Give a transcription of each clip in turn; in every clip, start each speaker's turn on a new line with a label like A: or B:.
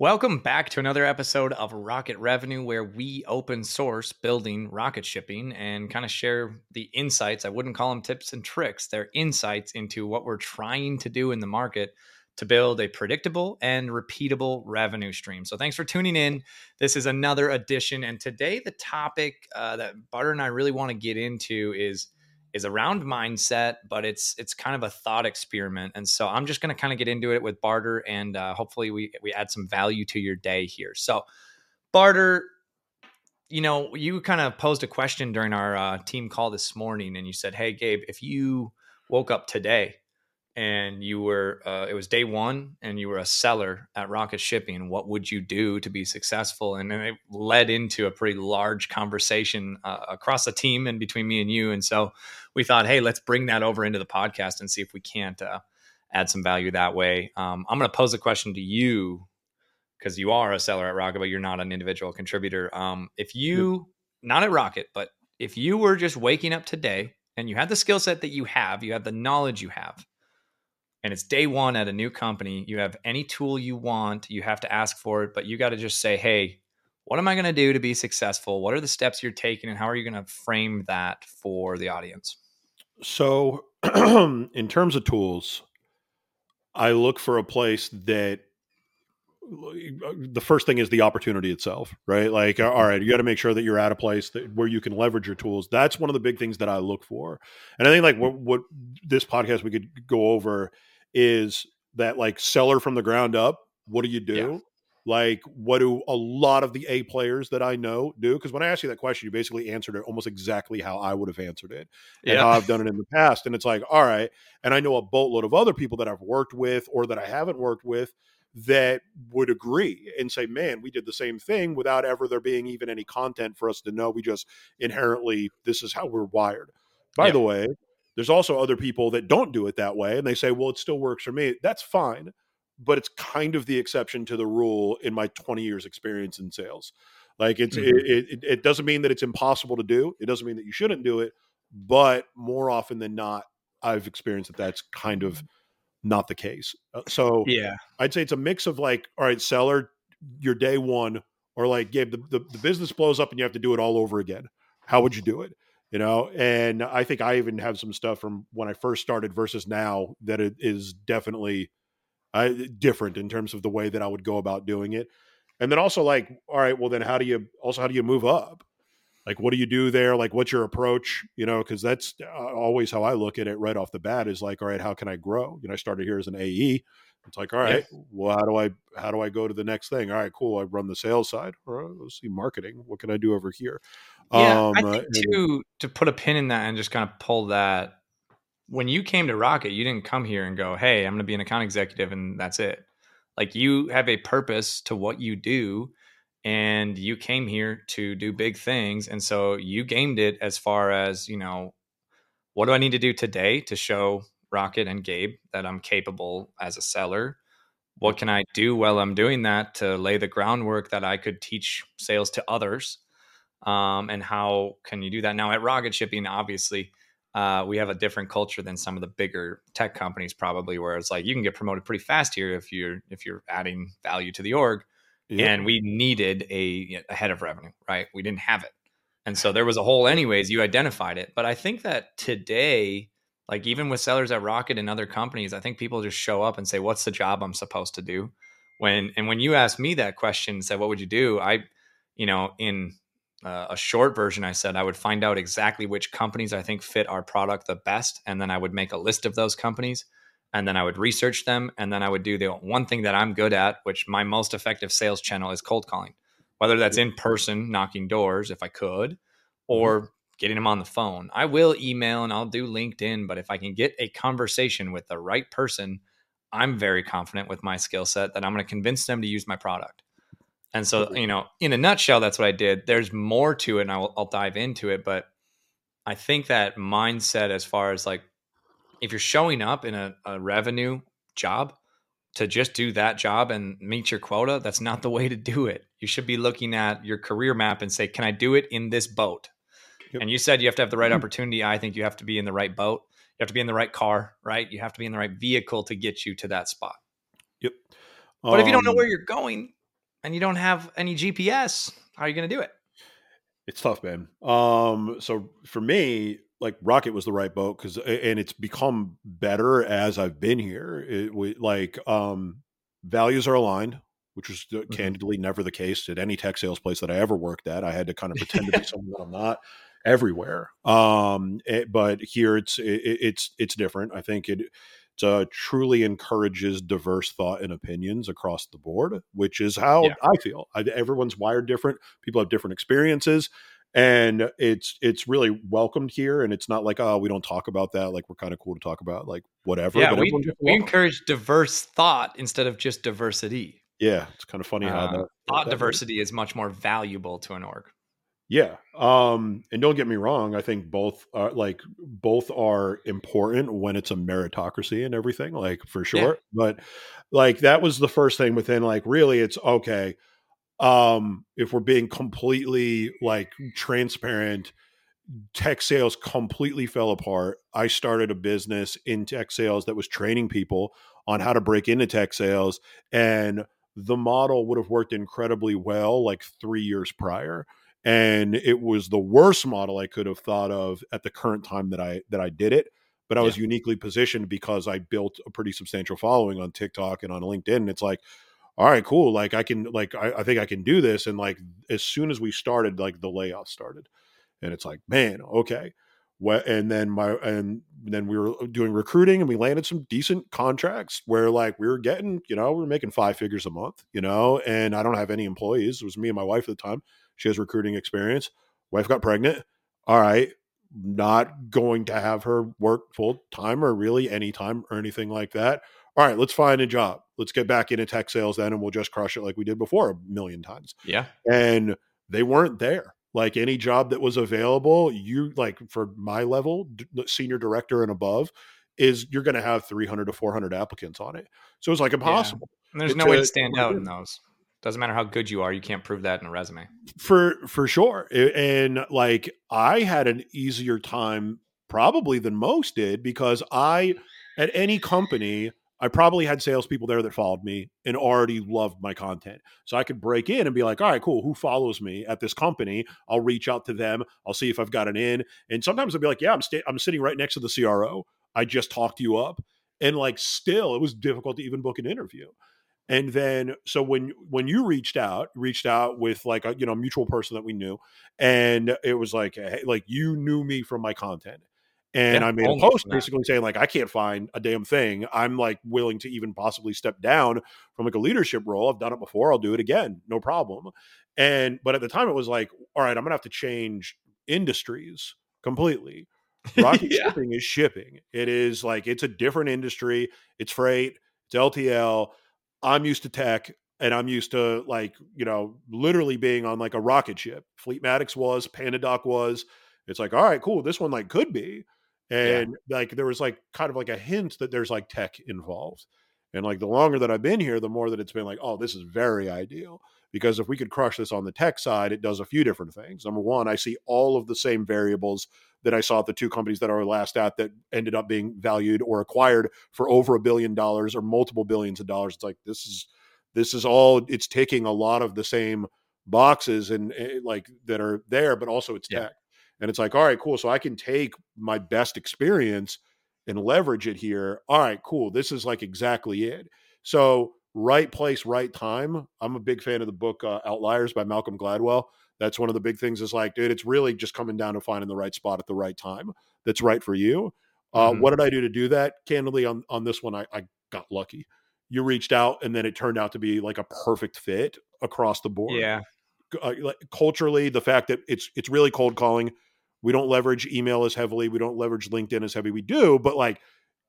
A: Welcome back to another episode of Rocket Revenue, where we open source building rocket shipping and kind of share the insights. I wouldn't call them tips and tricks, they're insights into what we're trying to do in the market to build a predictable and repeatable revenue stream. So, thanks for tuning in. This is another edition. And today, the topic uh, that Barter and I really want to get into is is around mindset, but it's it's kind of a thought experiment. And so I'm just going to kind of get into it with Barter, and uh, hopefully we we add some value to your day here. So, Barter, you know, you kind of posed a question during our uh, team call this morning, and you said, "Hey, Gabe, if you woke up today and you were uh, it was day one and you were a seller at rocket shipping what would you do to be successful and it led into a pretty large conversation uh, across the team and between me and you and so we thought hey let's bring that over into the podcast and see if we can't uh, add some value that way um, i'm going to pose a question to you because you are a seller at rocket but you're not an individual contributor um, if you not at rocket but if you were just waking up today and you had the skill set that you have you have the knowledge you have and it's day one at a new company. You have any tool you want, you have to ask for it, but you got to just say, hey, what am I going to do to be successful? What are the steps you're taking, and how are you going to frame that for the audience?
B: So, in terms of tools, I look for a place that the first thing is the opportunity itself, right? Like, all mm-hmm. right, you got to make sure that you're at a place that where you can leverage your tools. That's one of the big things that I look for. And I think like what, what this podcast we could go over is that like seller from the ground up. What do you do? Yeah. Like, what do a lot of the A players that I know do? Because when I asked you that question, you basically answered it almost exactly how I would have answered it and yeah. how I've done it in the past. And it's like, all right. And I know a boatload of other people that I've worked with or that I haven't worked with that would agree and say, man, we did the same thing without ever there being even any content for us to know. We just inherently, this is how we're wired. By yeah. the way, there's also other people that don't do it that way and they say, well, it still works for me. That's fine. But it's kind of the exception to the rule in my 20 years experience in sales. Like it's mm-hmm. it, it, it doesn't mean that it's impossible to do. It doesn't mean that you shouldn't do it, but more often than not, I've experienced that that's kind of not the case. Uh, so
A: yeah,
B: I'd say it's a mix of like, all right, seller, your day one, or like, Gabe, the, the, the business blows up and you have to do it all over again. How would you do it? you know and i think i even have some stuff from when i first started versus now that it is definitely uh, different in terms of the way that i would go about doing it and then also like all right well then how do you also how do you move up like what do you do there like what's your approach you know because that's uh, always how i look at it right off the bat is like all right how can i grow you know i started here as an ae it's like, all right, yeah. well, how do I how do I go to the next thing? All right, cool. I run the sales side. Right, let's see marketing. What can I do over here?
A: Yeah, um, I think too to put a pin in that and just kind of pull that. When you came to Rocket, you didn't come here and go, "Hey, I'm going to be an account executive," and that's it. Like you have a purpose to what you do, and you came here to do big things, and so you gamed it as far as you know. What do I need to do today to show Rocket and Gabe that I'm capable as a seller. What can I do while I'm doing that to lay the groundwork that I could teach sales to others? Um, and how can you do that? Now, at Rocket Shipping, obviously, uh, we have a different culture than some of the bigger tech companies, probably, where it's like you can get promoted pretty fast here if you're if you're adding value to the org. Yeah. And we needed a, a head of revenue, right? We didn't have it, and so there was a hole. Anyways, you identified it, but I think that today like even with sellers at Rocket and other companies, I think people just show up and say, "What's the job I'm supposed to do?" When and when you asked me that question, said, "What would you do?" I, you know, in uh, a short version, I said I would find out exactly which companies I think fit our product the best, and then I would make a list of those companies, and then I would research them, and then I would do the one thing that I'm good at, which my most effective sales channel is cold calling, whether that's in person, knocking doors if I could, or getting them on the phone. I will email and I'll do LinkedIn, but if I can get a conversation with the right person, I'm very confident with my skill set that I'm going to convince them to use my product. And so, you know, in a nutshell, that's what I did. There's more to it, and I'll, I'll dive into it. But I think that mindset, as far as like, if you're showing up in a, a revenue job to just do that job and meet your quota, that's not the way to do it. You should be looking at your career map and say, can I do it in this boat? Yep. And you said you have to have the right mm-hmm. opportunity. I think you have to be in the right boat. You have to be in the right car, right? You have to be in the right vehicle to get you to that spot.
B: Yep.
A: But um, if you don't know where um, you're going, and you don't have any GPS. How are you going to do it?
B: It's tough, man. Um, so for me, like Rocket was the right boat because, and it's become better as I've been here. It we, like um, values are aligned, which was mm-hmm. candidly never the case at any tech sales place that I ever worked at. I had to kind of pretend to be someone that I'm not everywhere. Um, it, eh, but here it's it, it's it's different. I think it uh, truly encourages diverse thought and opinions across the board, which is how yeah. I feel. I, everyone's wired different. People have different experiences, and it's it's really welcomed here. And it's not like oh we don't talk about that. Like we're kind of cool to talk about like whatever.
A: Yeah, we, we encourage diverse thought instead of just diversity.
B: Yeah, it's kind of funny how uh, that,
A: thought that diversity is much more valuable to an org.
B: Yeah. Um, and don't get me wrong, I think both are like both are important when it's a meritocracy and everything, like for sure. Yeah. But like that was the first thing within like really it's okay. Um, if we're being completely like transparent, tech sales completely fell apart. I started a business in tech sales that was training people on how to break into tech sales and the model would have worked incredibly well like 3 years prior and it was the worst model I could have thought of at the current time that I that I did it. But I was yeah. uniquely positioned because I built a pretty substantial following on TikTok and on LinkedIn. And it's like, all right, cool. Like I can, like I, I think I can do this. And like as soon as we started, like the layoff started, and it's like, man, okay. What? And then my and then we were uh, doing recruiting and we landed some decent contracts where like we were getting, you know, we were making five figures a month, you know, and I don't have any employees. It was me and my wife at the time she has recruiting experience. Wife got pregnant. All right. Not going to have her work full time or really any time or anything like that. All right, let's find a job. Let's get back into tech sales then and we'll just crush it like we did before a million times.
A: Yeah.
B: And they weren't there. Like any job that was available, you like for my level, senior director and above, is you're going to have 300 to 400 applicants on it. So it's like impossible.
A: Yeah. And there's no way to stand out in those. Doesn't matter how good you are, you can't prove that in a resume.
B: For for sure. And like I had an easier time probably than most did because I at any company I probably had salespeople there that followed me and already loved my content. So I could break in and be like, all right, cool. Who follows me at this company? I'll reach out to them. I'll see if I've got an in. And sometimes I'll be like, yeah, I'm, sta- I'm sitting right next to the CRO. I just talked you up. And like, still, it was difficult to even book an interview and then so when when you reached out reached out with like a you know mutual person that we knew and it was like hey, like you knew me from my content. And yeah, i made a post basically saying like i can't find a damn thing. I'm like willing to even possibly step down from like a leadership role. I've done it before. I'll do it again. No problem. And but at the time it was like all right i'm gonna have to change industries completely. Rocket yeah. shipping is shipping. It is like it's a different industry. It's freight. It's ltl I'm used to tech and I'm used to like, you know, literally being on like a rocket ship. Fleetmatics was, PandaDoc was. It's like, all right, cool. This one like could be. And yeah. like there was like kind of like a hint that there's like tech involved. And like the longer that I've been here, the more that it's been like, oh, this is very ideal. Because if we could crush this on the tech side, it does a few different things. Number one, I see all of the same variables that I saw at the two companies that are last at that ended up being valued or acquired for over a billion dollars or multiple billions of dollars. It's like this is this is all it's taking a lot of the same boxes and, and eh, like that are there, but also it's yeah. tech. And it's like, all right, cool. So I can take my best experience and leverage it here. All right, cool. This is like exactly it. So right place, right time. I'm a big fan of the book uh, Outliers by Malcolm Gladwell that's one of the big things is like, dude, it's really just coming down to finding the right spot at the right time that's right for you. Uh, mm-hmm. What did I do to do that? Candidly, on on this one, I, I got lucky. You reached out, and then it turned out to be like a perfect fit across the board.
A: Yeah,
B: uh, like, culturally, the fact that it's it's really cold calling. We don't leverage email as heavily. We don't leverage LinkedIn as heavy. We do, but like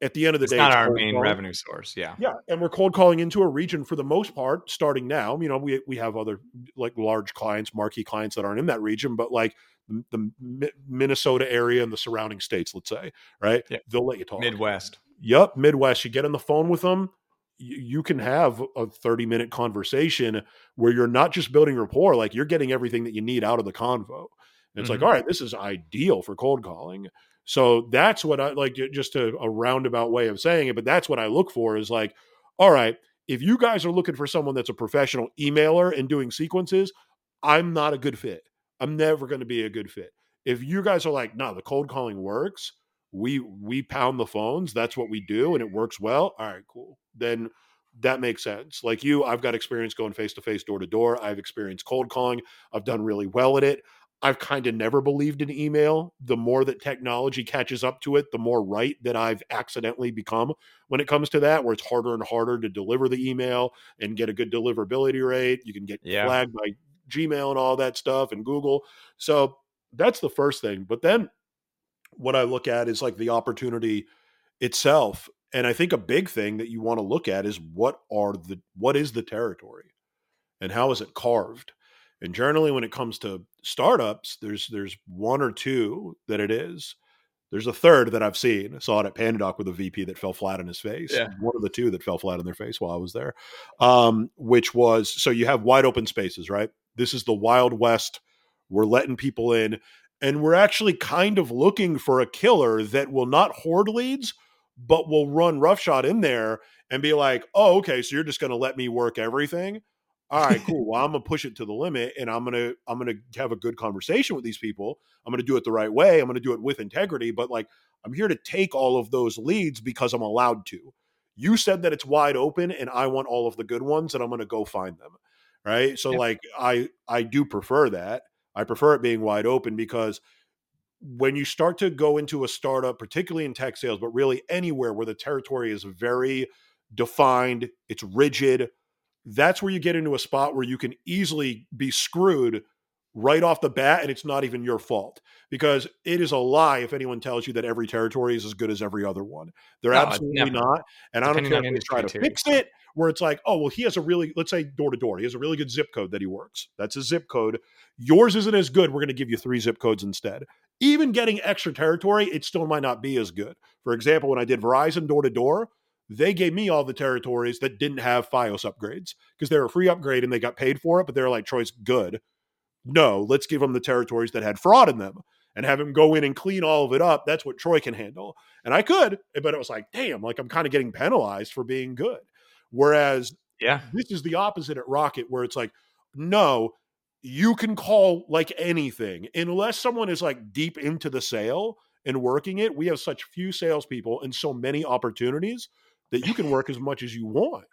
B: at the end of the
A: it's
B: day,
A: not our main calling. revenue source. Yeah,
B: yeah, and we're cold calling into a region for the most part. Starting now, you know, we we have other like large clients, marquee clients that aren't in that region, but like the, the Minnesota area and the surrounding states, let's say, right?
A: Yeah.
B: They'll let you talk.
A: Midwest.
B: Yep, Midwest. You get on the phone with them. You, you can have a 30 minute conversation where you're not just building rapport, like you're getting everything that you need out of the convo. And it's mm-hmm. like, all right, this is ideal for cold calling. So that's what I like, just a, a roundabout way of saying it. But that's what I look for is like, all right, if you guys are looking for someone that's a professional emailer and doing sequences, I'm not a good fit. I'm never going to be a good fit. If you guys are like, no, the cold calling works, we we pound the phones, that's what we do, and it works well. All right, cool. Then that makes sense. Like you, I've got experience going face to face, door to door. I've experienced cold calling. I've done really well at it. I've kind of never believed in email. The more that technology catches up to it, the more right that I've accidentally become when it comes to that, where it's harder and harder to deliver the email and get a good deliverability rate. You can get yeah. flagged by Gmail and all that stuff and Google. So that's the first thing. But then what I look at is like the opportunity itself. And I think a big thing that you want to look at is what are the what is the territory and how is it carved? And generally when it comes to startups, there's there's one or two that it is. There's a third that I've seen. I saw it at PandaDoc with a VP that fell flat on his face. Yeah. One of the two that fell flat on their face while I was there. Um, which was so you have wide open spaces, right? This is the Wild West. We're letting people in and we're actually kind of looking for a killer that will not hoard leads, but will run roughshod in there and be like, oh, okay, so you're just going to let me work everything. All right, cool. Well, I'm gonna push it to the limit, and I'm gonna I'm gonna have a good conversation with these people. I'm gonna do it the right way. I'm gonna do it with integrity. But like, I'm here to take all of those leads because I'm allowed to. You said that it's wide open, and I want all of the good ones, and I'm gonna go find them. Right. So, like, I I do prefer that. I prefer it being wide open because when you start to go into a startup, particularly in tech sales, but really anywhere where the territory is very defined, it's rigid, that's where you get into a spot where you can easily be screwed right off the bat and it's not even your fault because it is a lie if anyone tells you that every territory is as good as every other one. They're no, absolutely not and Depending i don't care if they try to fix it where it's like oh well he has a really let's say door to door he has a really good zip code that he works. That's a zip code. Yours isn't as good we're going to give you three zip codes instead. Even getting extra territory it still might not be as good. For example when i did verizon door to door they gave me all the territories that didn't have fios upgrades because they're a free upgrade and they got paid for it but they're like troy's good no, let's give him the territories that had fraud in them and have him go in and clean all of it up. That's what Troy can handle. And I could, but it was like, damn, like I'm kind of getting penalized for being good. Whereas,
A: yeah,
B: this is the opposite at Rocket, where it's like, no, you can call like anything unless someone is like deep into the sale and working it. We have such few salespeople and so many opportunities that you can work as much as you want.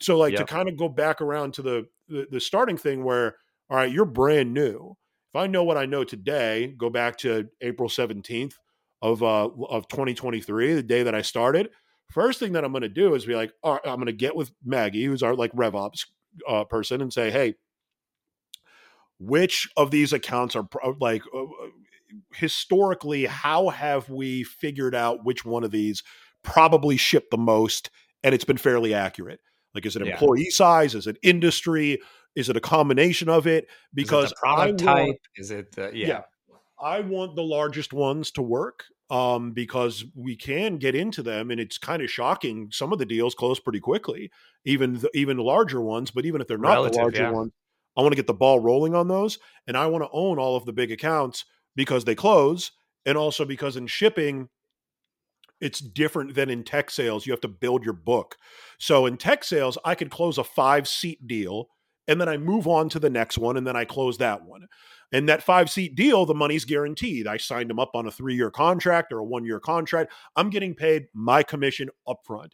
B: So, like yep. to kind of go back around to the, the the starting thing where all right, you're brand new. If I know what I know today, go back to April 17th of uh of 2023, the day that I started. First thing that I'm going to do is be like, all right, I'm going to get with Maggie, who's our like RevOps uh, person, and say, hey, which of these accounts are like uh, uh, historically? How have we figured out which one of these probably ship the most, and it's been fairly accurate? Like, is it employee yeah. size? Is it industry? Is it a combination of it? Because
A: it product type want, is it? yeah. yeah.
B: I want the largest ones to work um, because we can get into them, and it's kind of shocking. Some of the deals close pretty quickly, even the, even larger ones. But even if they're not Relative, the larger yeah. ones, I want to get the ball rolling on those, and I want to own all of the big accounts because they close, and also because in shipping, it's different than in tech sales. You have to build your book. So in tech sales, I could close a five seat deal and then I move on to the next one and then I close that one. And that five seat deal, the money's guaranteed. I signed them up on a three year contract or a one year contract. I'm getting paid my commission upfront.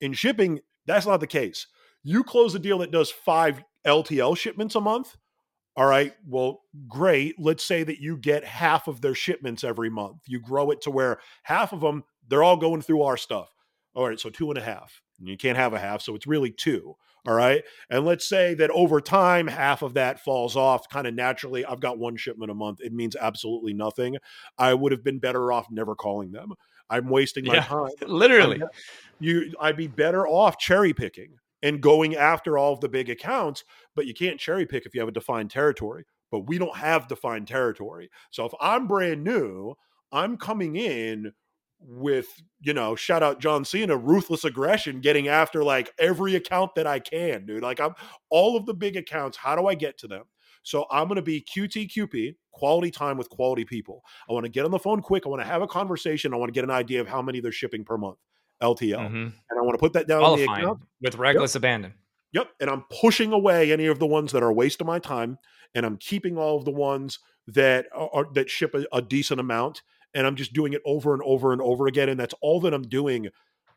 B: In shipping, that's not the case. You close a deal that does five LTL shipments a month. All right, well, great. Let's say that you get half of their shipments every month. You grow it to where half of them, they're all going through our stuff. All right, so two and a half. You can't have a half, so it's really two. All right. And let's say that over time, half of that falls off kind of naturally. I've got one shipment a month. It means absolutely nothing. I would have been better off never calling them. I'm wasting my yeah, time.
A: Literally.
B: you I'd be better off cherry picking and going after all of the big accounts, but you can't cherry pick if you have a defined territory. But we don't have defined territory. So if I'm brand new, I'm coming in with you know shout out john cena ruthless aggression getting after like every account that i can dude like i'm all of the big accounts how do i get to them so i'm going to be qtqp quality time with quality people i want to get on the phone quick i want to have a conversation i want to get an idea of how many they're shipping per month LTL, mm-hmm. and I want to put that down
A: account with reckless yep. abandon.
B: Yep, and I'm pushing away any of the ones that are a waste of my time, and I'm keeping all of the ones that are that ship a, a decent amount, and I'm just doing it over and over and over again, and that's all that I'm doing,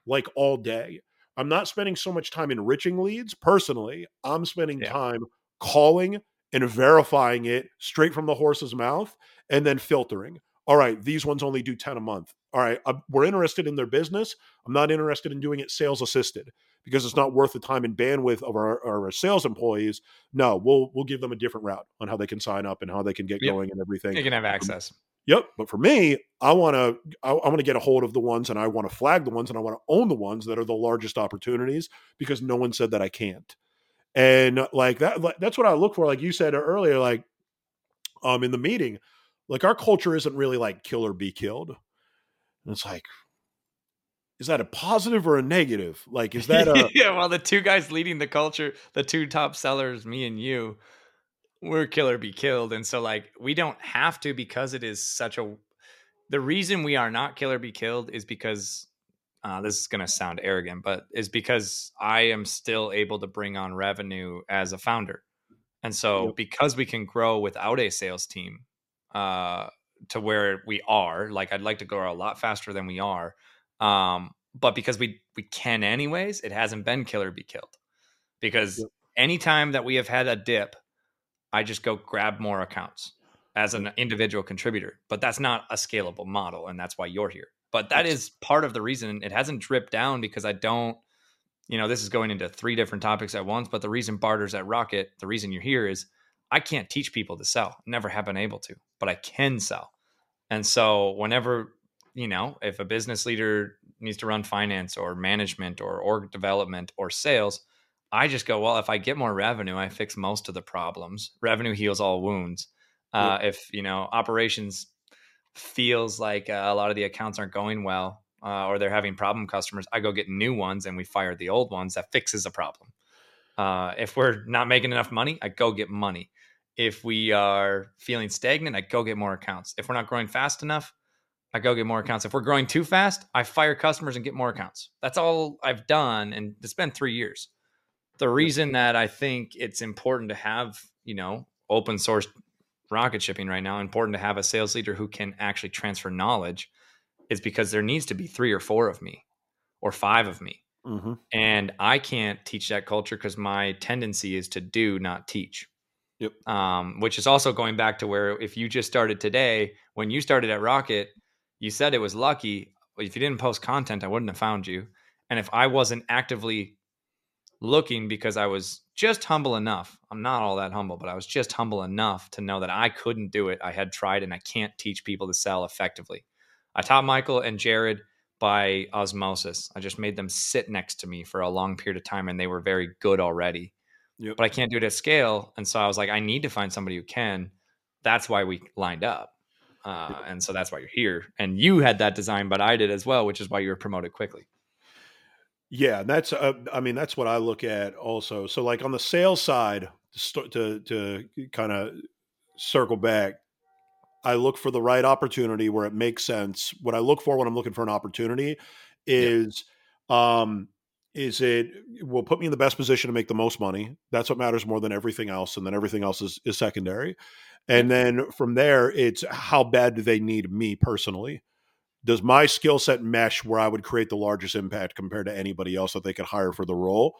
B: like all day. I'm not spending so much time enriching leads personally. I'm spending yeah. time calling and verifying it straight from the horse's mouth and then filtering. All right, these ones only do 10 a month. All right, we're interested in their business. I'm not interested in doing it sales assisted because it's not worth the time and bandwidth of our, our sales employees. No, we'll we'll give them a different route on how they can sign up and how they can get yep. going and everything.
A: They can have um, access.
B: Yep. But for me, I want to I, I want to get a hold of the ones and I want to flag the ones and I want to own the ones that are the largest opportunities because no one said that I can't. And like that that's what I look for like you said earlier like um in the meeting like our culture isn't really like kill or be killed. And it's like is that a positive or a negative? Like is that a
A: Yeah, well the two guys leading the culture, the two top sellers, me and you, we're kill or be killed. And so like we don't have to because it is such a the reason we are not kill or be killed is because uh, this is going to sound arrogant, but is because I am still able to bring on revenue as a founder. And so yep. because we can grow without a sales team uh, to where we are, like I'd like to grow a lot faster than we are. Um, but because we we can anyways, it hasn't been kill or be killed. Because yep. anytime that we have had a dip, I just go grab more accounts as an individual contributor. But that's not a scalable model, and that's why you're here. But that is part of the reason it hasn't dripped down because I don't, you know, this is going into three different topics at once. But the reason Barter's at Rocket, the reason you're here is I can't teach people to sell. Never have been able to, but I can sell. And so whenever, you know, if a business leader needs to run finance or management or org development or sales, I just go, well, if I get more revenue, I fix most of the problems. Revenue heals all wounds. Uh, If you know operations feels like uh, a lot of the accounts aren't going well, uh, or they're having problem customers, I go get new ones and we fire the old ones. That fixes the problem. Uh, if we're not making enough money, I go get money. If we are feeling stagnant, I go get more accounts. If we're not growing fast enough, I go get more accounts. If we're growing too fast, I fire customers and get more accounts. That's all I've done, and it's been three years the reason that I think it's important to have, you know, open source rocket shipping right now, important to have a sales leader who can actually transfer knowledge is because there needs to be three or four of me or five of me. Mm-hmm. And I can't teach that culture because my tendency is to do, not teach. Yep. Um, which is also going back to where if you just started today, when you started at Rocket, you said it was lucky. If you didn't post content, I wouldn't have found you. And if I wasn't actively looking because I was just humble enough. I'm not all that humble, but I was just humble enough to know that I couldn't do it. I had tried and I can't teach people to sell effectively. I taught Michael and Jared by osmosis. I just made them sit next to me for a long period of time and they were very good already. Yep. But I can't do it at scale. And so I was like, I need to find somebody who can. That's why we lined up. Uh, and so that's why you're here. And you had that design, but I did as well, which is why you were promoted quickly.
B: Yeah, that's uh, I mean that's what I look at also. So like on the sales side to to, to kind of circle back, I look for the right opportunity where it makes sense. What I look for when I'm looking for an opportunity is yeah. um is it will put me in the best position to make the most money. That's what matters more than everything else and then everything else is is secondary. And then from there it's how bad do they need me personally? Does my skill set mesh where I would create the largest impact compared to anybody else that they could hire for the role?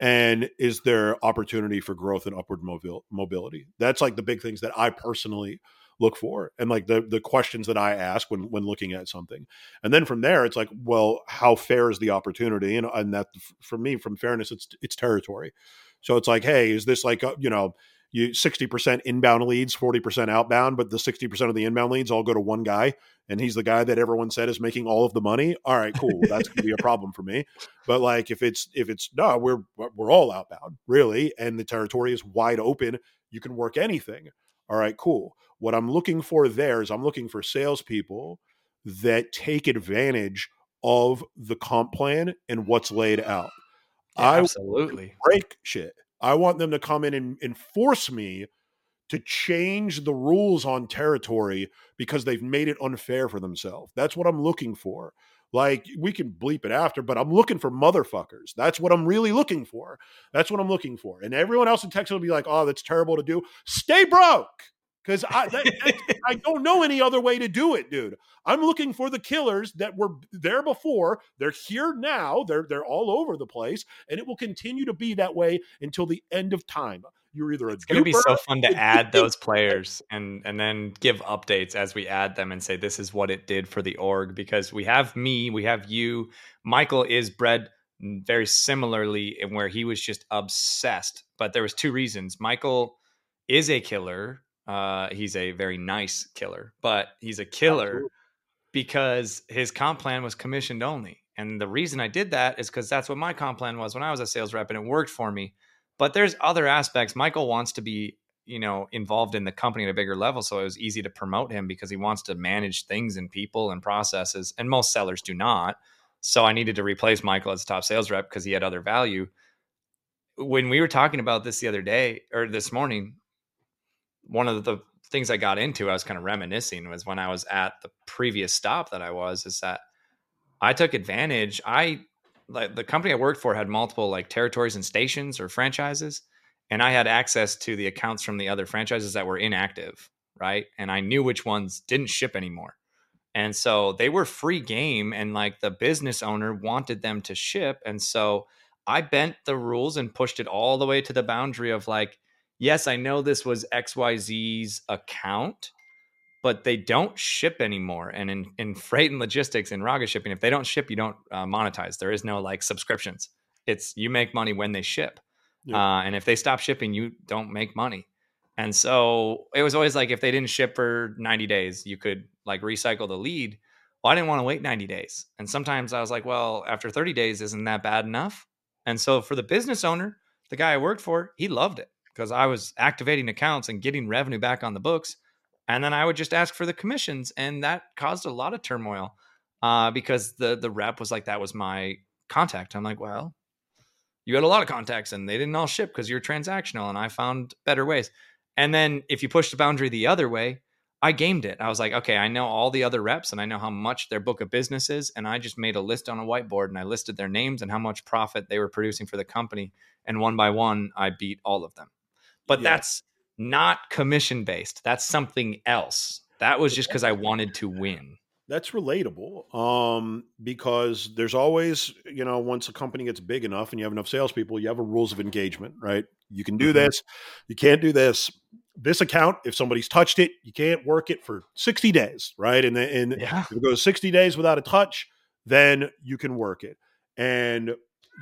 B: And is there opportunity for growth and upward mobil- mobility? That's like the big things that I personally look for and like the the questions that I ask when when looking at something. And then from there it's like, well, how fair is the opportunity? And and that for me from fairness it's it's territory. So it's like, hey, is this like a, you know, you 60% inbound leads, 40% outbound, but the 60% of the inbound leads all go to one guy and he's the guy that everyone said is making all of the money. All right, cool. That's going to be a problem for me. But like if it's if it's no, we're we're all outbound, really, and the territory is wide open, you can work anything. All right, cool. What I'm looking for there is I'm looking for salespeople that take advantage of the comp plan and what's laid out.
A: Yeah, I absolutely
B: break shit. I want them to come in and, and force me to change the rules on territory because they've made it unfair for themselves. That's what I'm looking for. Like we can bleep it after, but I'm looking for motherfuckers. That's what I'm really looking for. That's what I'm looking for. And everyone else in Texas will be like, "Oh, that's terrible to do. Stay broke." Because I that, I don't know any other way to do it, dude. I'm looking for the killers that were there before. They're here now. They're they're all over the place, and it will continue to be that way until the end of time. You're either a
A: it's going to be so fun to add those players and and then give updates as we add them and say this is what it did for the org because we have me, we have you. Michael is bred very similarly in where he was just obsessed, but there was two reasons. Michael is a killer. Uh, he's a very nice killer, but he's a killer Absolutely. because his comp plan was commissioned only. And the reason I did that is because that's what my comp plan was when I was a sales rep, and it worked for me but there's other aspects. Michael wants to be, you know, involved in the company at a bigger level. So it was easy to promote him because he wants to manage things and people and processes. And most sellers do not. So I needed to replace Michael as a top sales rep because he had other value. When we were talking about this the other day or this morning, one of the things I got into, I was kind of reminiscing was when I was at the previous stop that I was, is that I took advantage. I like the company I worked for had multiple like territories and stations or franchises, and I had access to the accounts from the other franchises that were inactive, right? And I knew which ones didn't ship anymore. And so they were free game and like the business owner wanted them to ship and so I bent the rules and pushed it all the way to the boundary of like yes, I know this was XYZ's account, but they don't ship anymore. And in, in freight and logistics and Rocket Shipping, if they don't ship, you don't uh, monetize. There is no like subscriptions. It's you make money when they ship. Yeah. Uh, and if they stop shipping, you don't make money. And so it was always like if they didn't ship for 90 days, you could like recycle the lead. Well, I didn't want to wait 90 days. And sometimes I was like, well, after 30 days, isn't that bad enough? And so for the business owner, the guy I worked for, he loved it because I was activating accounts and getting revenue back on the books and then I would just ask for the commissions, and that caused a lot of turmoil uh, because the the rep was like, "That was my contact." I'm like, "Well, you had a lot of contacts, and they didn't all ship because you're transactional." And I found better ways. And then if you push the boundary the other way, I gamed it. I was like, okay, I know all the other reps and I know how much their book of business is. And I just made a list on a whiteboard and I listed their names and how much profit they were producing for the company. And one by one, I beat all of them. But yeah. that's not commission based. That's something else. That was just because I wanted to win.
B: That's relatable um, because there's always, you know, once a company gets big enough and you have enough salespeople, you have a rules of engagement, right? You can do mm-hmm. this, you can't do this. This account, if somebody's touched it, you can't work it for 60 days, right? And, and yeah. if it goes 60 days without a touch, then you can work it. And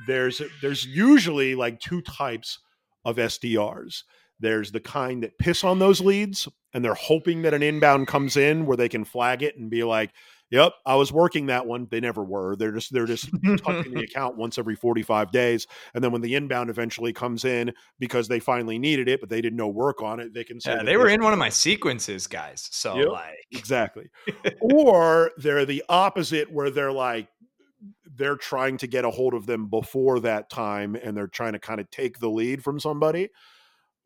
B: there's there's usually like two types of SDRs. There's the kind that piss on those leads and they're hoping that an inbound comes in where they can flag it and be like, "Yep, I was working that one." They never were. They're just they're just touching the account once every 45 days, and then when the inbound eventually comes in because they finally needed it, but they did no work on it, they can say
A: yeah, they were in one of my sequences, guys. So yep, like
B: exactly. or they're the opposite, where they're like they're trying to get a hold of them before that time, and they're trying to kind of take the lead from somebody.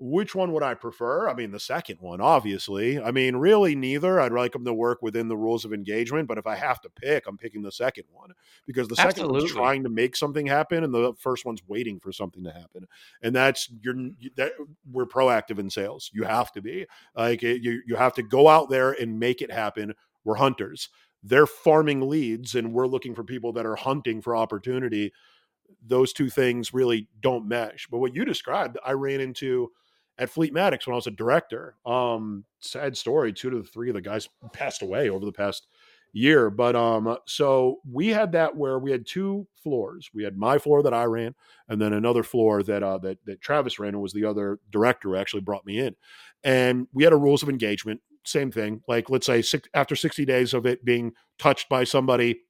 B: Which one would I prefer? I mean, the second one, obviously. I mean, really, neither. I'd like them to work within the rules of engagement, but if I have to pick, I'm picking the second one because the second Absolutely. one's trying to make something happen, and the first one's waiting for something to happen. And that's you're that we're proactive in sales. You have to be like eh, you. You have to go out there and make it happen. We're hunters. They're farming leads, and we're looking for people that are hunting for opportunity. Those two things really don't mesh. But what you described, I ran into at Fleetmatics when I was a director. Um, sad story. Two to three of the guys passed away over the past year. But um, so we had that where we had two floors. We had my floor that I ran, and then another floor that uh, that that Travis ran, and was the other director who actually brought me in. And we had a rules of engagement. Same thing. Like let's say six, after sixty days of it being touched by somebody,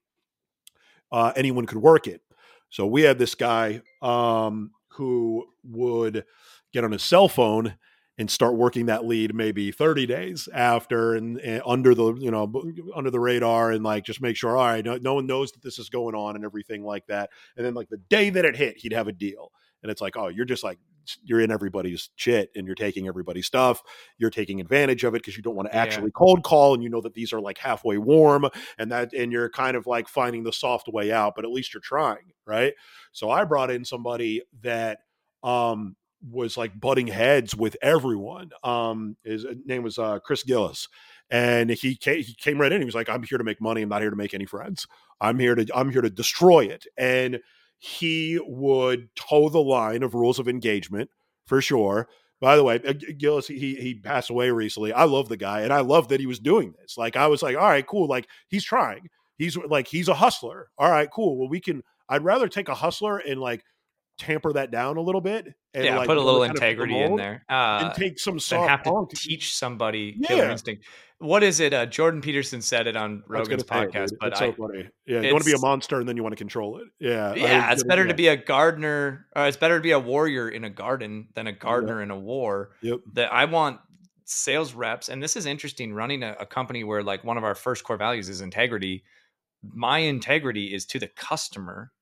B: uh, anyone could work it. So we had this guy um, who would get on his cell phone and start working that lead maybe 30 days after and, and, under the you know under the radar and like just make sure all right no, no, one knows that this is going on and everything like that and then like the day that it hit he'd have a deal and it's like, oh, you're just like you're in everybody's shit and you're taking everybody's stuff. You're taking advantage of it because you don't want to actually yeah. cold call and you know that these are like halfway warm and that and you're kind of like finding the soft way out, but at least you're trying, right? So I brought in somebody that um was like butting heads with everyone. Um his name was uh Chris Gillis and he came, he came right in. He was like, "I'm here to make money. I'm not here to make any friends. I'm here to I'm here to destroy it." And he would toe the line of rules of engagement for sure. By the way, uh, Gillis, he he passed away recently. I love the guy, and I love that he was doing this. Like, I was like, all right, cool. Like, he's trying. He's like, he's a hustler. All right, cool. Well, we can. I'd rather take a hustler and like tamper that down a little bit. And
A: yeah,
B: like,
A: put a little integrity in there,
B: uh, and take some soft.
A: have to teach somebody yeah. killer instinct what is it? Uh, Jordan Peterson said it on Rogan's podcast, it, but
B: it's I, so funny. Yeah, you want to be a monster and then you want to control it. Yeah,
A: yeah. It's better to be a gardener. Uh, it's better to be a warrior in a garden than a gardener yep. in a war.
B: Yep.
A: That I want sales reps, and this is interesting. Running a, a company where like one of our first core values is integrity. My integrity is to the customer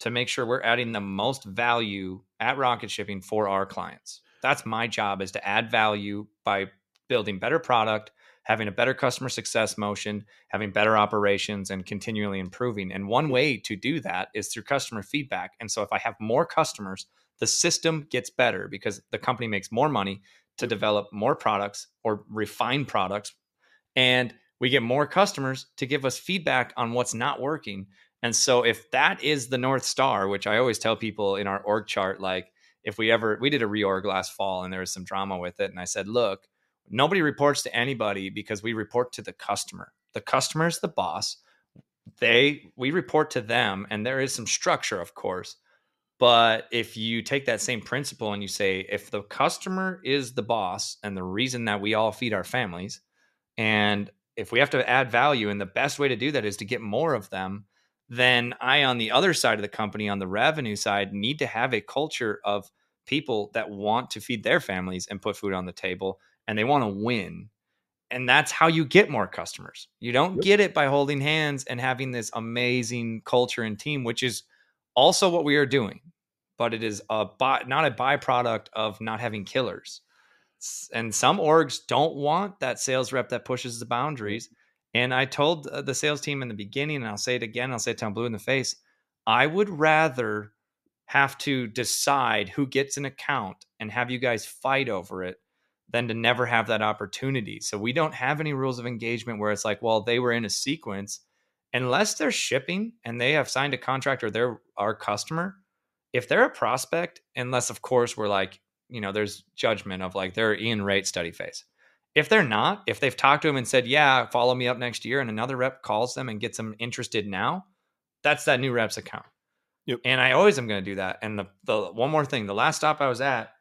A: to make sure we're adding the most value at Rocket Shipping for our clients. That's my job is to add value by building better product having a better customer success motion, having better operations, and continually improving. And one way to do that is through customer feedback. And so if I have more customers, the system gets better because the company makes more money to develop more products or refine products. And we get more customers to give us feedback on what's not working. And so if that is the North Star, which I always tell people in our org chart, like if we ever, we did a reorg last fall and there was some drama with it. And I said, look, Nobody reports to anybody because we report to the customer. The customer is the boss. They we report to them and there is some structure of course. But if you take that same principle and you say if the customer is the boss and the reason that we all feed our families and if we have to add value and the best way to do that is to get more of them, then I on the other side of the company on the revenue side need to have a culture of people that want to feed their families and put food on the table and they want to win. And that's how you get more customers. You don't yep. get it by holding hands and having this amazing culture and team, which is also what we are doing. But it is a by, not a byproduct of not having killers. And some orgs don't want that sales rep that pushes the boundaries. And I told uh, the sales team in the beginning, and I'll say it again, I'll say it till I'm blue in the face. I would rather have to decide who gets an account and have you guys fight over it than to never have that opportunity. So we don't have any rules of engagement where it's like, well, they were in a sequence. Unless they're shipping and they have signed a contract or they're our customer, if they're a prospect, unless of course we're like, you know, there's judgment of like they're in rate study phase. If they're not, if they've talked to him and said, yeah, follow me up next year, and another rep calls them and gets them interested now, that's that new rep's account. Yep. And I always am going to do that. And the, the one more thing, the last stop I was at,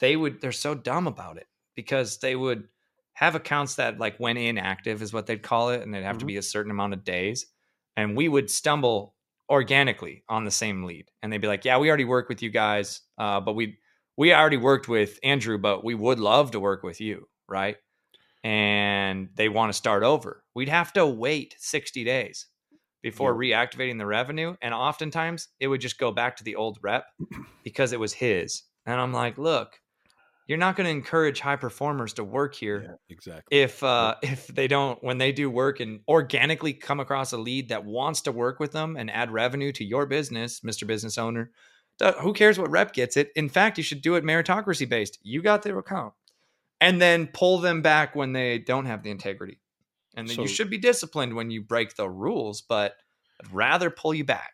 A: they would, they're so dumb about it because they would have accounts that like went inactive is what they'd call it and they'd have mm-hmm. to be a certain amount of days and we would stumble organically on the same lead and they'd be like yeah we already work with you guys uh, but we we already worked with andrew but we would love to work with you right and they want to start over. We'd have to wait 60 days before yeah. reactivating the revenue and oftentimes it would just go back to the old rep because it was his. And i'm like look you're not going to encourage high performers to work here
B: yeah, exactly.
A: if uh if they don't when they do work and organically come across a lead that wants to work with them and add revenue to your business mr business owner who cares what rep gets it? In fact you should do it meritocracy based you got the account and then pull them back when they don't have the integrity and then so, you should be disciplined when you break the rules but i'd rather pull you back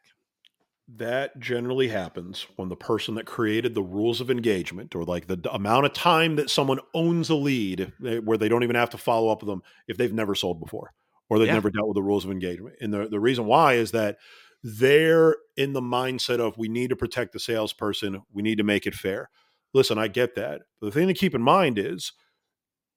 B: that generally happens when the person that created the rules of engagement or like the amount of time that someone owns a lead eh, where they don't even have to follow up with them if they've never sold before or they've yeah. never dealt with the rules of engagement. And the, the reason why is that they're in the mindset of we need to protect the salesperson, we need to make it fair. Listen, I get that. But the thing to keep in mind is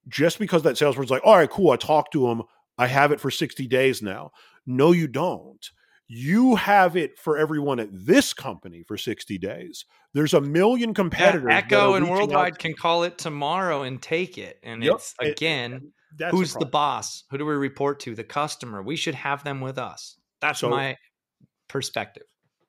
B: just because that salesperson's like, all right, cool, I talked to him, I have it for 60 days now. No, you don't you have it for everyone at this company for 60 days. There's a million competitors.
A: Yeah, Echo and Worldwide can call it tomorrow and take it. And yep. it's again, it, who's the boss? Who do we report to? The customer. We should have them with us. That's so, my perspective.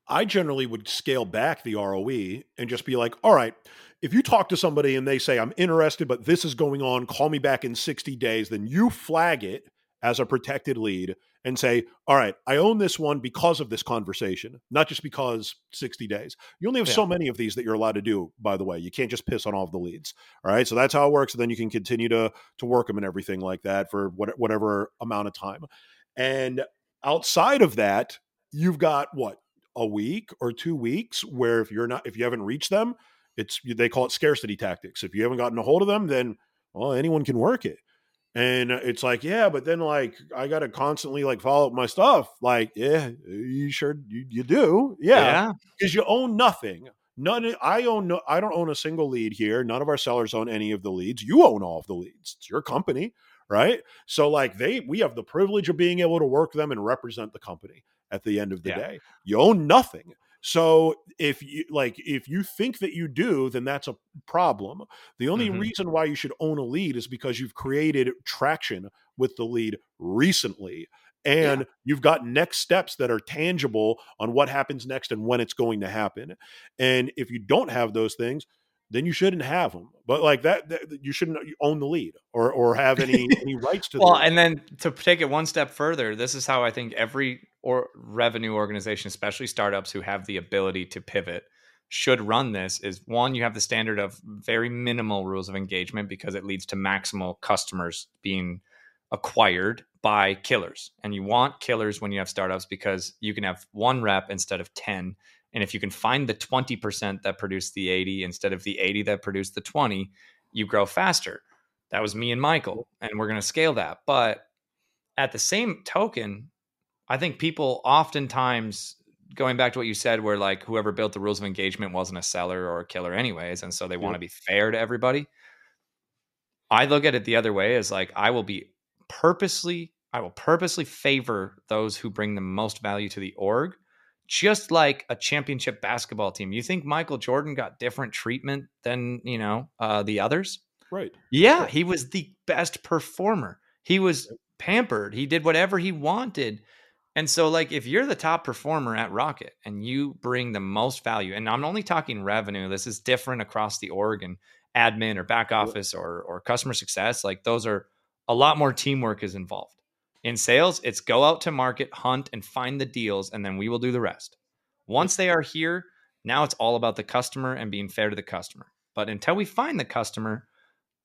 B: I generally would scale back the ROE and just be like, all right, if you talk to somebody and they say, I'm interested, but this is going on, call me back in 60 days, then you flag it as a protected lead and say, all right, I own this one because of this conversation, not just because 60 days. You only have yeah. so many of these that you're allowed to do, by the way. You can't just piss on all of the leads. All right. So that's how it works. And then you can continue to to work them and everything like that for what, whatever amount of time. And outside of that, you've got what, a week or two weeks where if you're not if you haven't reached them, it's they call it scarcity tactics. If you haven't gotten a hold of them, then well, anyone can work it. And uh, it's like, yeah, but then like I got to constantly like follow up my stuff. Like, yeah, you sure you, you do, yeah, because yeah. you own nothing. None. I own. No, I don't own a single lead here. None of our sellers own any of the leads. You own all of the leads. It's your company, right? So like they, we have the privilege of being able to work them and represent the company at the end of the yeah. day. You own nothing. So if you like if you think that you do, then that's a problem. The only mm-hmm. reason why you should own a lead is because you've created traction with the lead recently and yeah. you've got next steps that are tangible on what happens next and when it's going to happen. And if you don't have those things, then you shouldn't have them. But like that, that you shouldn't own the lead or or have any any rights to.
A: well, the and then to take it one step further, this is how I think every or revenue organization, especially startups who have the ability to pivot, should run this. Is one, you have the standard of very minimal rules of engagement because it leads to maximal customers being acquired by killers, and you want killers when you have startups because you can have one rep instead of ten and if you can find the 20% that produced the 80 instead of the 80 that produced the 20, you grow faster. That was me and Michael, and we're going to scale that. But at the same token, I think people oftentimes going back to what you said, where like whoever built the rules of engagement wasn't a seller or a killer, anyways, and so they yeah. want to be fair to everybody. I look at it the other way as like I will be purposely, I will purposely favor those who bring the most value to the org just like a championship basketball team. You think Michael Jordan got different treatment than, you know, uh, the others?
B: Right.
A: Yeah, right. he was the best performer. He was pampered. He did whatever he wanted. And so, like, if you're the top performer at Rocket and you bring the most value, and I'm only talking revenue, this is different across the org and admin or back office or or customer success. Like, those are a lot more teamwork is involved. In sales, it's go out to market, hunt, and find the deals, and then we will do the rest. Once they are here, now it's all about the customer and being fair to the customer. But until we find the customer,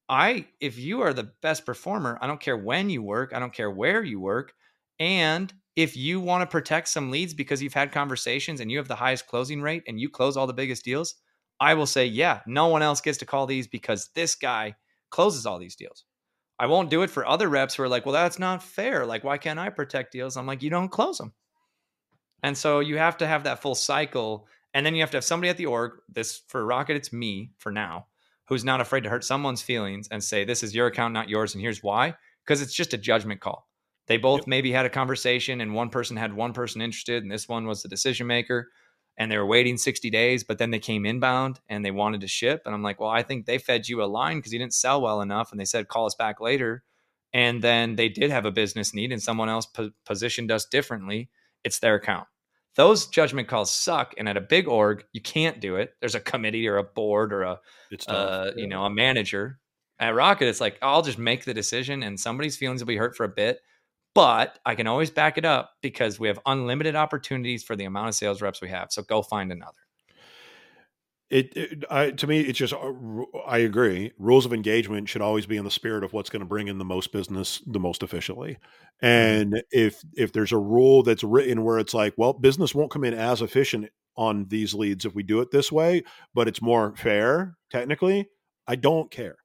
A: I if you are the best performer, I don't care when you work, I don't care where you work, and if you want to protect some leads because you've had conversations and you have the highest closing rate and you close all the biggest deals, I will say, yeah, no one else gets to call these because this guy closes all these deals. I won't do it for other reps who are like, well, that's not fair. Like, why can't I protect deals? I'm like, you don't close them. And so you have to have that full cycle. And then you have to have somebody at the org, this for Rocket, it's me for now, who's not afraid to hurt someone's feelings and say, this is your account, not yours. And here's why. Because it's just a judgment call. They both yep. maybe had a conversation and one person had one person interested and this one was the decision maker and they were waiting 60 days, but then they came inbound and they wanted to ship. And I'm like, well, I think they fed you a line because you didn't sell well enough. And they said, call us back later. And then they did have a business need and someone else po- positioned us differently. It's their account. Those judgment calls suck. And at a big org, you can't do it. There's a committee or a board or a, uh, you know, a manager. At Rocket, it's like, I'll just make the decision and somebody's feelings will be hurt for a bit but I can always back it up because we have unlimited opportunities for the amount of sales reps we have. So go find another.
B: It, it I, to me, it's just uh, I agree. Rules of engagement should always be in the spirit of what's going to bring in the most business the most efficiently. Mm-hmm. And if if there's a rule that's written where it's like, well, business won't come in as efficient on these leads if we do it this way, but it's more fair technically. I don't care.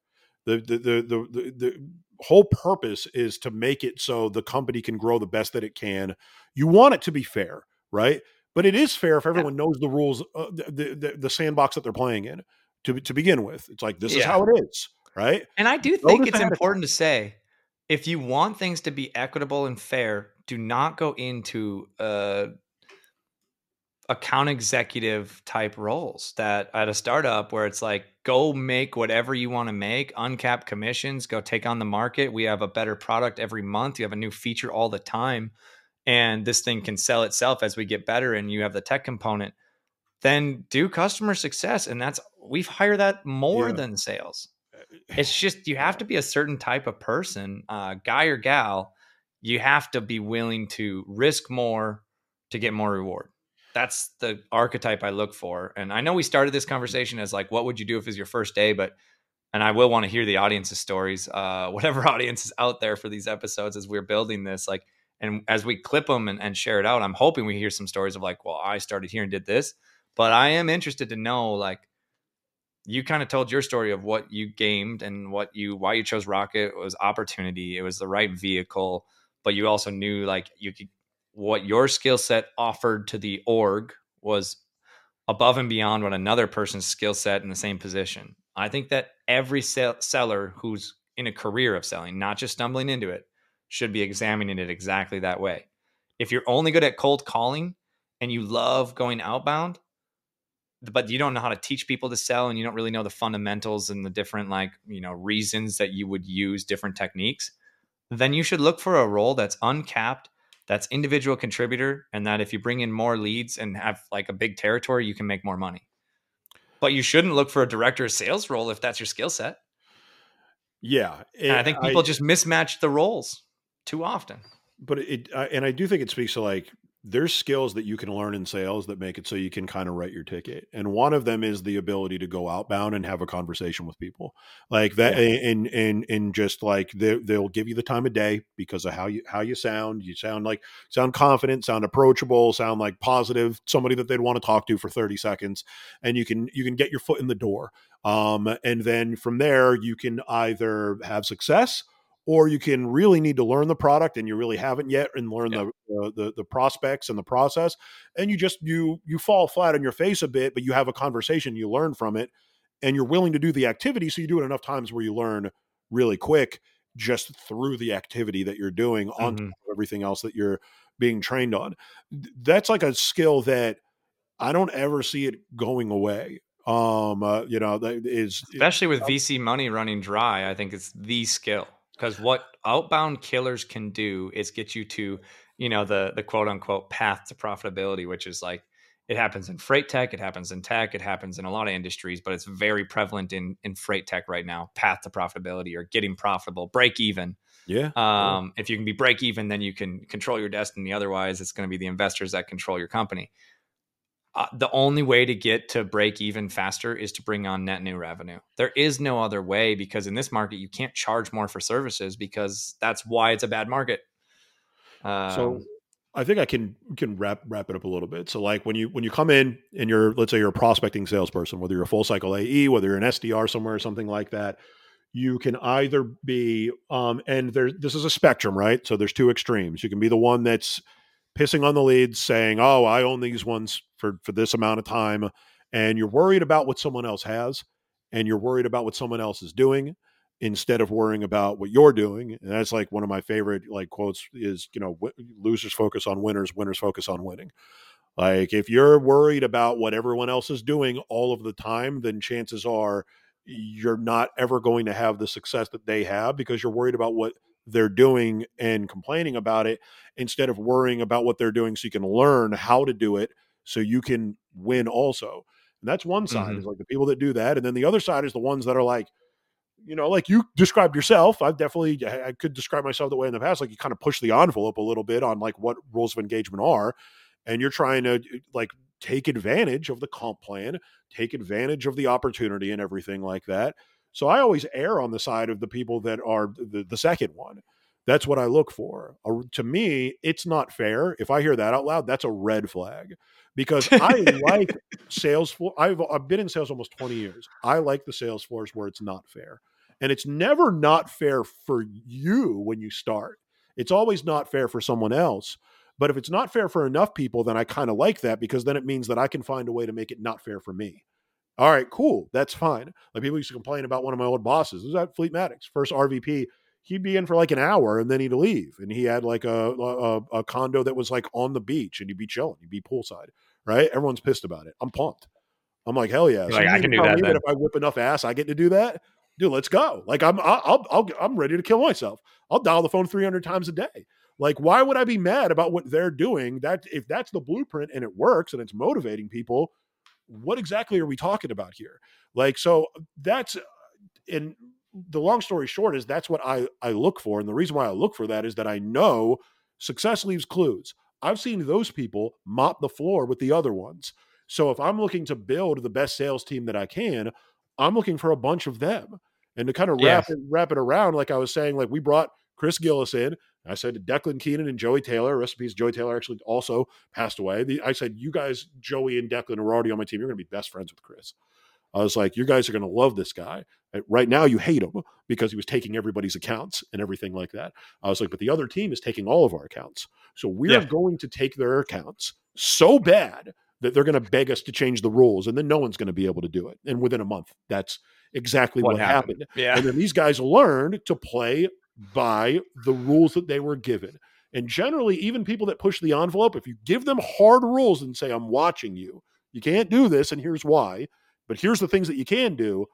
B: The the the the, the, the whole purpose is to make it so the company can grow the best that it can. You want it to be fair, right? But it is fair if everyone knows the rules, uh, the, the, the sandbox that they're playing in to to begin with. It's like this yeah. is how it is, right?
A: And I do think it's important to say if you want things to be equitable and fair, do not go into uh, account executive type roles that at a startup where it's like go make whatever you want to make uncapped commissions go take on the market we have a better product every month you have a new feature all the time and this thing can sell itself as we get better and you have the tech component, then do customer success. And that's, we've hired that more yeah. than sales. It's just, you have to be a certain type of person, uh, guy or gal. You have to be willing to risk more to get more reward. That's the archetype I look for. And I know we started this conversation as like, what would you do if it was your first day? But and I will want to hear the audience's stories, uh, whatever audience is out there for these episodes as we're building this. Like, and as we clip them and, and share it out, I'm hoping we hear some stories of like, well, I started here and did this. But I am interested to know, like, you kind of told your story of what you gamed and what you why you chose Rocket it was opportunity. It was the right vehicle, but you also knew like you could what your skill set offered to the org was above and beyond what another person's skill set in the same position. I think that every sell- seller who's in a career of selling, not just stumbling into it, should be examining it exactly that way. If you're only good at cold calling and you love going outbound, but you don't know how to teach people to sell and you don't really know the fundamentals and the different like, you know, reasons that you would use different techniques, then you should look for a role that's uncapped, that's individual contributor and that if you bring in more leads and have like a big territory, you can make more money. But you shouldn't look for a director of sales role if that's your skill set.
B: Yeah,
A: and I eh, think people I, just mismatch the roles too often.
B: But it, I, and I do think it speaks to like there's skills that you can learn in sales that make it so you can kind of write your ticket. And one of them is the ability to go outbound and have a conversation with people like that. Yeah. And, and, and just like they, they'll give you the time of day because of how you, how you sound. You sound like, sound confident, sound approachable, sound like positive, somebody that they'd want to talk to for 30 seconds. And you can, you can get your foot in the door. Um, and then from there, you can either have success or you can really need to learn the product and you really haven't yet and learn yeah. the, uh, the the prospects and the process and you just you you fall flat on your face a bit but you have a conversation you learn from it and you're willing to do the activity so you do it enough times where you learn really quick just through the activity that you're doing on mm-hmm. everything else that you're being trained on that's like a skill that i don't ever see it going away um uh, you know that is
A: especially with vc money running dry i think it's the skill because what outbound killers can do is get you to you know the the quote unquote path to profitability which is like it happens in freight tech it happens in tech it happens in a lot of industries but it's very prevalent in in freight tech right now path to profitability or getting profitable break even.
B: Yeah
A: um if you can be break even then you can control your destiny otherwise it's going to be the investors that control your company uh, the only way to get to break even faster is to bring on net new revenue. There is no other way because in this market you can't charge more for services because that's why it's a bad market.
B: Um, so I think I can can wrap wrap it up a little bit. So like when you when you come in and you're let's say you're a prospecting salesperson, whether you're a full cycle AE, whether you're an SDR somewhere or something like that, you can either be um and there this is a spectrum, right? So there's two extremes. You can be the one that's pissing on the leads, saying, "Oh, I own these ones for for this amount of time," and you're worried about what someone else has, and you're worried about what someone else is doing instead of worrying about what you're doing. And that's like one of my favorite like quotes is, you know, losers focus on winners, winners focus on winning. Like if you're worried about what everyone else is doing all of the time, then chances are you're not ever going to have the success that they have because you're worried about what they're doing and complaining about it instead of worrying about what they're doing so you can learn how to do it so you can win also. And that's one side mm-hmm. is like the people that do that. And then the other side is the ones that are like, you know, like you described yourself. I've definitely, I could describe myself that way in the past. Like you kind of push the envelope a little bit on like what rules of engagement are. And you're trying to like take advantage of the comp plan, take advantage of the opportunity and everything like that so I always err on the side of the people that are the, the second one. That's what I look for. Uh, to me, it's not fair. If I hear that out loud, that's a red flag because I like Salesforce. I've, I've been in sales almost 20 years. I like the Salesforce where it's not fair. And it's never not fair for you when you start. It's always not fair for someone else. But if it's not fair for enough people, then I kind of like that because then it means that I can find a way to make it not fair for me. All right, cool. That's fine. Like people used to complain about one of my old bosses. It was at Fleetmatics, first RVP. He'd be in for like an hour and then he'd leave. And he had like a, a, a condo that was like on the beach and he'd be chilling. He'd be poolside, right? Everyone's pissed about it. I'm pumped. I'm like, hell yeah.
A: So like, I can do that.
B: If I whip enough ass, I get to do that. Dude, let's go. Like I'm, I'll, I'll, I'm ready to kill myself. I'll dial the phone 300 times a day. Like, why would I be mad about what they're doing? That if that's the blueprint and it works and it's motivating people, what exactly are we talking about here? Like, so uh, that's uh, and the long story short is that's what I I look for, and the reason why I look for that is that I know success leaves clues. I've seen those people mop the floor with the other ones. So if I'm looking to build the best sales team that I can, I'm looking for a bunch of them. And to kind of wrap it wrap it around, like I was saying, like we brought Chris Gillis in. I said Declan Keenan and Joey Taylor. Recipes Joey Taylor actually also passed away. The, I said, you guys, Joey and Declan, are already on my team. You're going to be best friends with Chris. I was like, you guys are going to love this guy. Right now, you hate him because he was taking everybody's accounts and everything like that. I was like, but the other team is taking all of our accounts. So we're yeah. going to take their accounts so bad that they're going to beg us to change the rules. And then no one's going to be able to do it. And within a month, that's exactly what, what happened. happened.
A: Yeah.
B: And then these guys learned to play by the rules that they were given. And generally, even people that push the envelope, if you give them hard rules and say, I'm watching you, you can't do this, and here's why, but here's the things that you can do,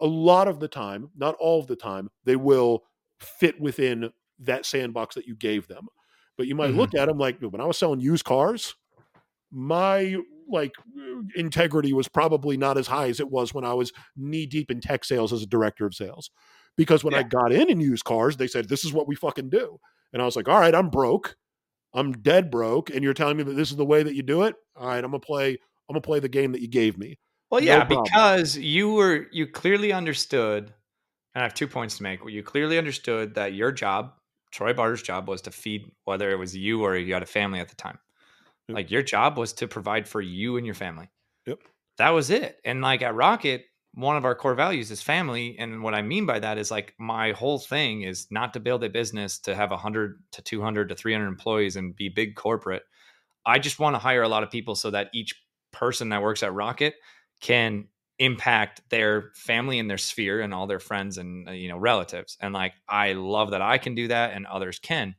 B: a lot of the time, not all of the time, they will fit within that sandbox that you gave them. But you might mm-hmm. look at them like when I was selling used cars, my like integrity was probably not as high as it was when I was knee deep in tech sales as a director of sales. Because when yeah. I got in and used cars, they said, This is what we fucking do. And I was like, All right, I'm broke. I'm dead broke. And you're telling me that this is the way that you do it? All right, I'm gonna play, I'm gonna play the game that you gave me.
A: Well, yeah, no because you were you clearly understood, and I have two points to make. Well, you clearly understood that your job, Troy Barter's job, was to feed whether it was you or you had a family at the time. Yep. Like your job was to provide for you and your family.
B: Yep.
A: That was it. And like at Rocket, one of our core values is family. And what I mean by that is like my whole thing is not to build a business to have 100 to 200 to 300 employees and be big corporate. I just want to hire a lot of people so that each person that works at Rocket can impact their family and their sphere and all their friends and uh, you know relatives and like i love that i can do that and others can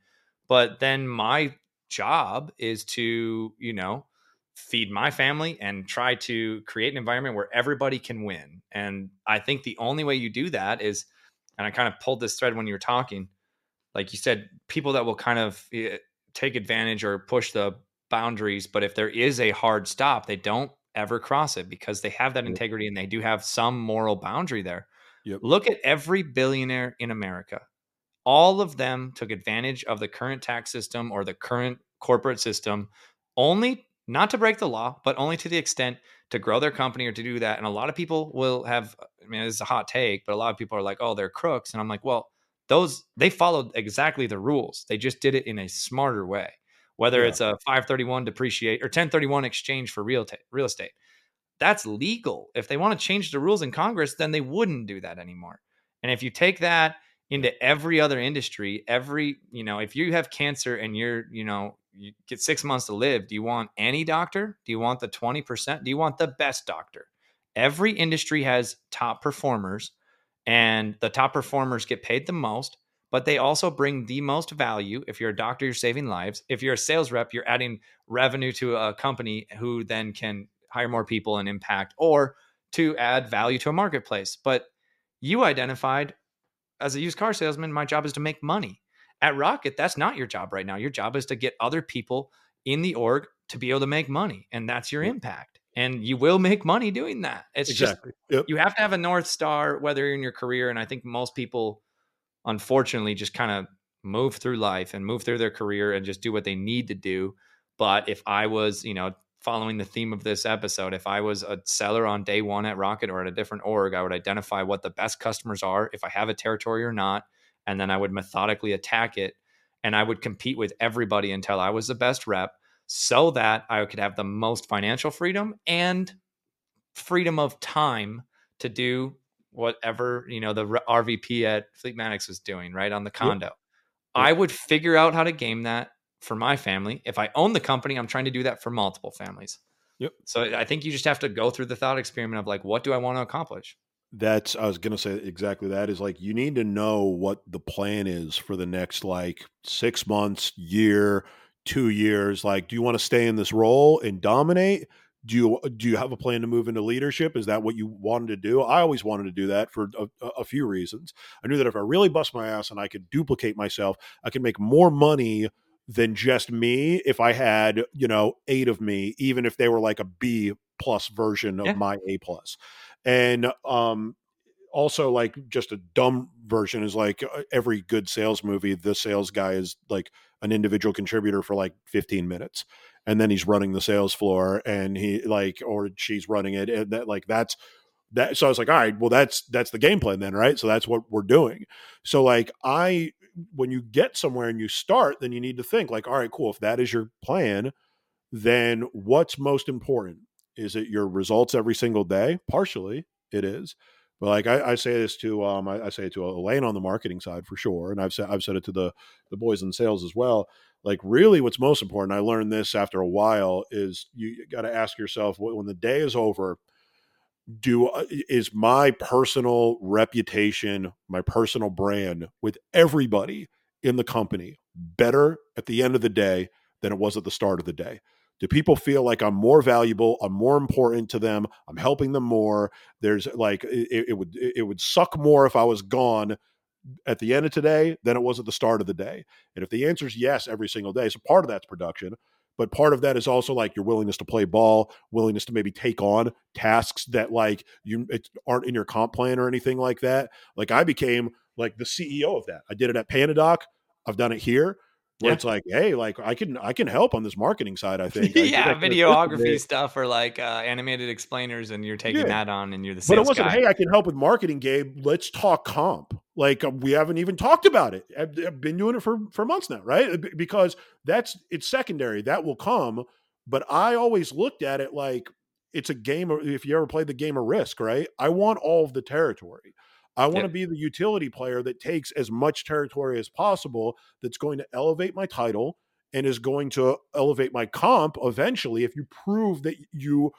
A: but then my job is to you know feed my family and try to create an environment where everybody can win. And I think the only way you do that is, and I kind of pulled this thread when you were talking, like you said, people that will kind of eh, take advantage or push the boundaries. But if there is a hard stop, they don't ever cross it because they have that integrity and they do have some moral boundary there. Yep. Look at every billionaire in America. All of them took advantage of the current tax system or the current corporate system only not to break the law, but only to the extent to grow their company or to do that. And a lot of people will have, I mean, it's a hot take, but a lot of people are like, oh, they're crooks. And I'm like, well, those, they followed exactly the rules. They just did it in a smarter way, whether yeah. it's a 531 depreciate or 1031 exchange for real, t- real estate. That's legal. If they want to change the rules in Congress, then they wouldn't do that anymore. And if you take that into every other industry, every, you know, if you have cancer and you're, you know, you get six months to live. Do you want any doctor? Do you want the 20%? Do you want the best doctor? Every industry has top performers, and the top performers get paid the most, but they also bring the most value. If you're a doctor, you're saving lives. If you're a sales rep, you're adding revenue to a company who then can hire more people and impact or to add value to a marketplace. But you identified as a used car salesman, my job is to make money. At Rocket, that's not your job right now. Your job is to get other people in the org to be able to make money, and that's your impact. And you will make money doing that. It's exactly. just yep. you have to have a north star, whether you're in your career. And I think most people, unfortunately, just kind of move through life and move through their career and just do what they need to do. But if I was, you know, following the theme of this episode, if I was a seller on day one at Rocket or at a different org, I would identify what the best customers are, if I have a territory or not, and then I would methodically attack it and I would compete with everybody until I was the best rep so that I could have the most financial freedom and freedom of time to do whatever, you know, the RVP at Fleet Fleetmatics was doing, right? On the condo. Yep. I would figure out how to game that for my family. If I own the company, I'm trying to do that for multiple families.
B: Yep.
A: So I think you just have to go through the thought experiment of like, what do I want to accomplish?
B: that's i was going to say exactly that is like you need to know what the plan is for the next like six months year two years like do you want to stay in this role and dominate do you do you have a plan to move into leadership is that what you wanted to do i always wanted to do that for a, a few reasons i knew that if i really bust my ass and i could duplicate myself i could make more money than just me if I had, you know, eight of me, even if they were like a B plus version of yeah. my A plus. And um also like just a dumb version is like uh, every good sales movie, the sales guy is like an individual contributor for like 15 minutes. And then he's running the sales floor and he like or she's running it. And that like that's that so I was like, all right, well that's that's the game plan then, right? So that's what we're doing. So like I when you get somewhere and you start, then you need to think like, all right, cool. If that is your plan, then what's most important? Is it your results every single day? Partially, it is. But like I, I say this to um, I, I, say it to Elaine on the marketing side for sure, and I've said I've said it to the the boys in sales as well. Like really, what's most important, I learned this after a while, is you got to ask yourself when the day is over do uh, is my personal reputation, my personal brand with everybody in the company better at the end of the day than it was at the start of the day? Do people feel like I'm more valuable? I'm more important to them. I'm helping them more. There's like it, it would it would suck more if I was gone at the end of today than it was at the start of the day. And if the answer is yes every single day, so part of that's production but part of that is also like your willingness to play ball willingness to maybe take on tasks that like you aren't in your comp plan or anything like that. Like i became like the ceo of that. I did it at PandaDoc. i've done it here where yeah. it's like hey like i can i can help on this marketing side i think
A: yeah I videography stuff or like uh, animated explainers and you're taking yeah. that on and you're the same. but it wasn't
B: guy. hey i can help with marketing gabe let's talk comp like uh, we haven't even talked about it I've, I've been doing it for for months now right because that's it's secondary that will come but i always looked at it like it's a game if you ever played the game of risk right i want all of the territory I want to be the utility player that takes as much territory as possible that's going to elevate my title and is going to elevate my comp eventually if you prove that you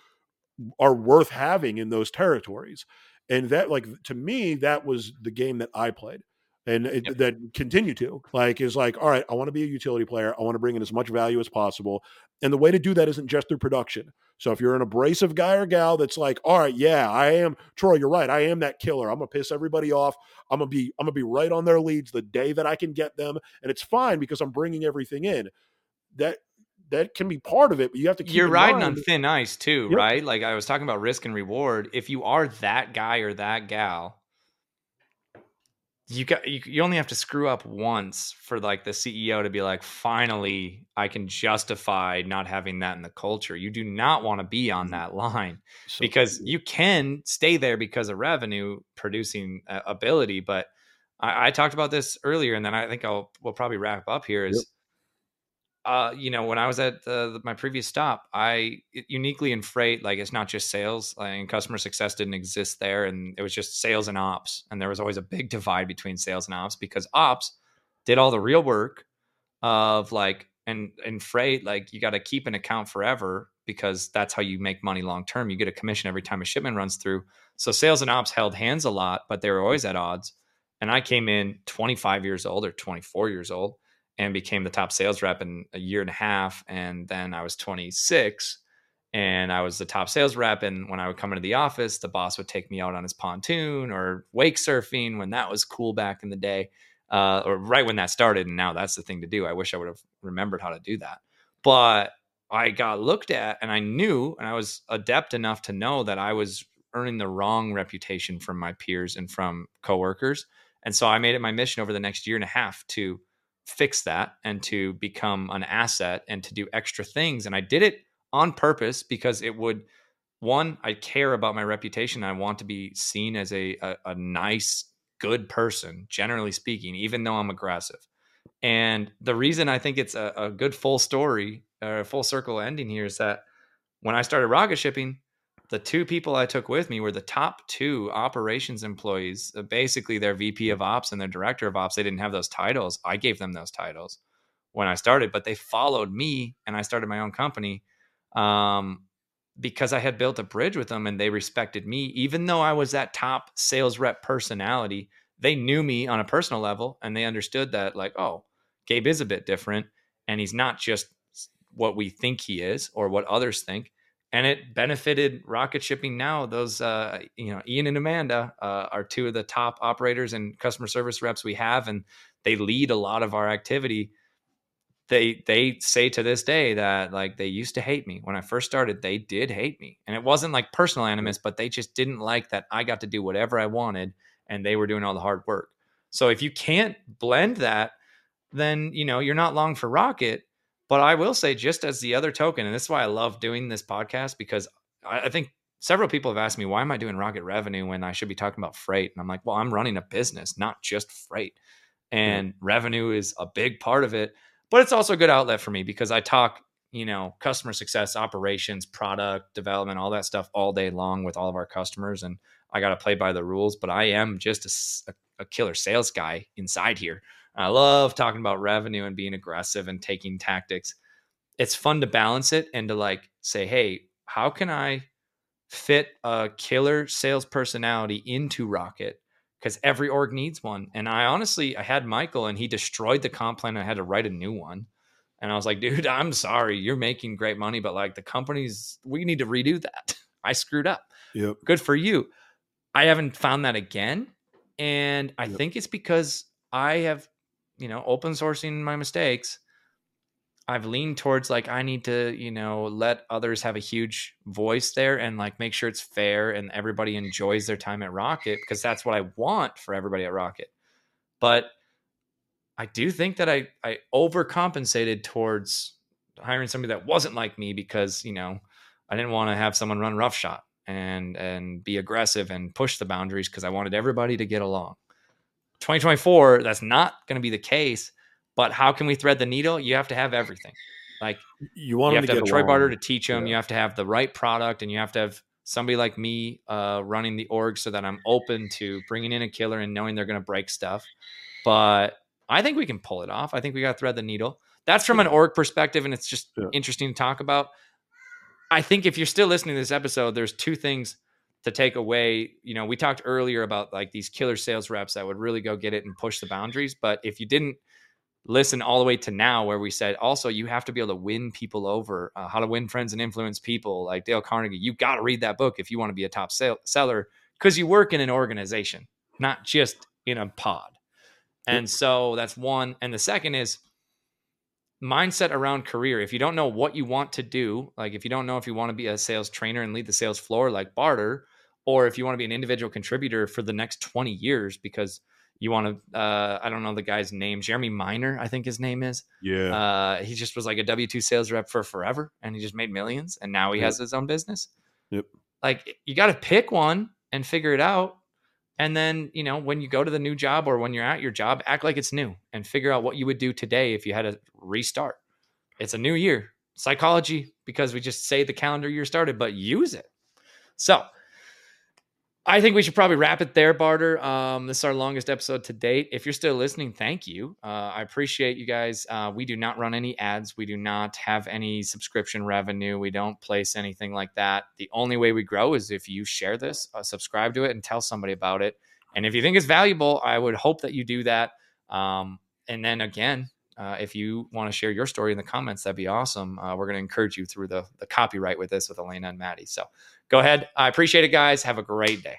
B: are worth having in those territories. And that like to me that was the game that I played and it, yep. that continue to like is like all right i want to be a utility player i want to bring in as much value as possible and the way to do that isn't just through production so if you're an abrasive guy or gal that's like all right yeah i am troy you're right i am that killer i'm gonna piss everybody off i'm gonna be i'm gonna be right on their leads the day that i can get them and it's fine because i'm bringing everything in that that can be part of it, but you have to.
A: Keep You're riding on thin ice too, yep. right? Like I was talking about risk and reward. If you are that guy or that gal, you got you, you only have to screw up once for like the CEO to be like finally I can justify not having that in the culture. You do not want to be on mm-hmm. that line so because you can stay there because of revenue producing uh, ability, but I, I, talked about this earlier and then I think I'll we'll probably wrap up here is uh, you know, when I was at the, my previous stop, I uniquely in freight, like it's not just sales and customer success didn't exist there. And it was just sales and ops. And there was always a big divide between sales and ops because ops did all the real work of like, and in freight, like you got to keep an account forever because that's how you make money long term. You get a commission every time a shipment runs through. So sales and ops held hands a lot, but they were always at odds. And I came in 25 years old or 24 years old and became the top sales rep in a year and a half. And then I was 26 and I was the top sales rep. And when I would come into the office, the boss would take me out on his pontoon or wake surfing when that was cool back in the day, uh, or right when that started. And now that's the thing to do. I wish I would have remembered how to do that. But I got looked at and I knew, and I was adept enough to know that I was earning the wrong reputation from my peers and from coworkers. And so I made it my mission over the next year and a half to fix that and to become an asset and to do extra things. And I did it on purpose because it would one, I care about my reputation. I want to be seen as a, a, a nice, good person, generally speaking, even though I'm aggressive. And the reason I think it's a, a good full story or a full circle ending here is that when I started rocket shipping, the two people I took with me were the top two operations employees. Uh, basically, their VP of ops and their director of ops. They didn't have those titles. I gave them those titles when I started, but they followed me and I started my own company um, because I had built a bridge with them and they respected me. Even though I was that top sales rep personality, they knew me on a personal level and they understood that, like, oh, Gabe is a bit different and he's not just what we think he is or what others think and it benefited rocket shipping now those uh, you know ian and amanda uh, are two of the top operators and customer service reps we have and they lead a lot of our activity they they say to this day that like they used to hate me when I first started. They did hate me, and it wasn't like personal animus, but they just didn't like that I got to do whatever I wanted, and they were doing all the hard work. So if you can't blend that, then you know you're not long for Rocket. But I will say, just as the other token, and this is why I love doing this podcast because I, I think several people have asked me why am I doing Rocket revenue when I should be talking about freight, and I'm like, well, I'm running a business, not just freight, and revenue is a big part of it but it's also a good outlet for me because I talk, you know, customer success, operations, product development, all that stuff all day long with all of our customers. And I got to play by the rules, but I am just a, a, killer sales guy inside here. I love talking about revenue and being aggressive and taking tactics. It's fun to balance it and to like say, hey, how can I fit a killer sales personality into Rocket because every org needs one. And I honestly, I had Michael and he destroyed the comp plan. I had to write a new one. And I was like, dude, I'm sorry. You're making great money, but like the companies, we need to redo that. I screwed up.
B: Yep.
A: Good for you. I haven't found that again. And I yep. think it's because I have, you know, open sourcing my mistakes I've leaned towards like I need to, you know, let others have a huge voice there and like make sure it's fair and everybody enjoys their time at Rocket because that's what I want for everybody at Rocket. But I do think that I I overcompensated towards hiring somebody that wasn't like me because, you know, I didn't want to have someone run roughshod and and be aggressive and push the boundaries because I wanted everybody to get along. 2024, that's not going to be the case but how can we thread the needle? You have to have everything. Like
B: you want
A: you have
B: to,
A: to
B: have
A: Troy Barter to teach them. Yeah. You have to have the right product, and you have to have somebody like me uh, running the org so that I'm open to bringing in a killer and knowing they're going to break stuff. But I think we can pull it off. I think we got to thread the needle. That's from an org perspective, and it's just yeah. interesting to talk about. I think if you're still listening to this episode, there's two things to take away. You know, we talked earlier about like these killer sales reps that would really go get it and push the boundaries. But if you didn't listen all the way to now where we said also you have to be able to win people over uh, how to win friends and influence people like dale carnegie you got to read that book if you want to be a top sale- seller because you work in an organization not just in a pod and so that's one and the second is mindset around career if you don't know what you want to do like if you don't know if you want to be a sales trainer and lead the sales floor like barter or if you want to be an individual contributor for the next 20 years because you want to uh, i don't know the guy's name jeremy miner i think his name is.
B: Yeah.
A: Uh, he just was like a w2 sales rep for forever and he just made millions and now he yep. has his own business.
B: Yep.
A: Like you got to pick one and figure it out and then you know when you go to the new job or when you're at your job act like it's new and figure out what you would do today if you had to restart. It's a new year. Psychology because we just say the calendar year started but use it. So I think we should probably wrap it there, Barter. Um, this is our longest episode to date. If you're still listening, thank you. Uh, I appreciate you guys. Uh, we do not run any ads. We do not have any subscription revenue. We don't place anything like that. The only way we grow is if you share this, uh, subscribe to it, and tell somebody about it. And if you think it's valuable, I would hope that you do that. Um, and then again, uh, if you want to share your story in the comments, that'd be awesome. Uh, we're going to encourage you through the, the copyright with this with Elena and Maddie. So go ahead. I appreciate it, guys. Have a great day.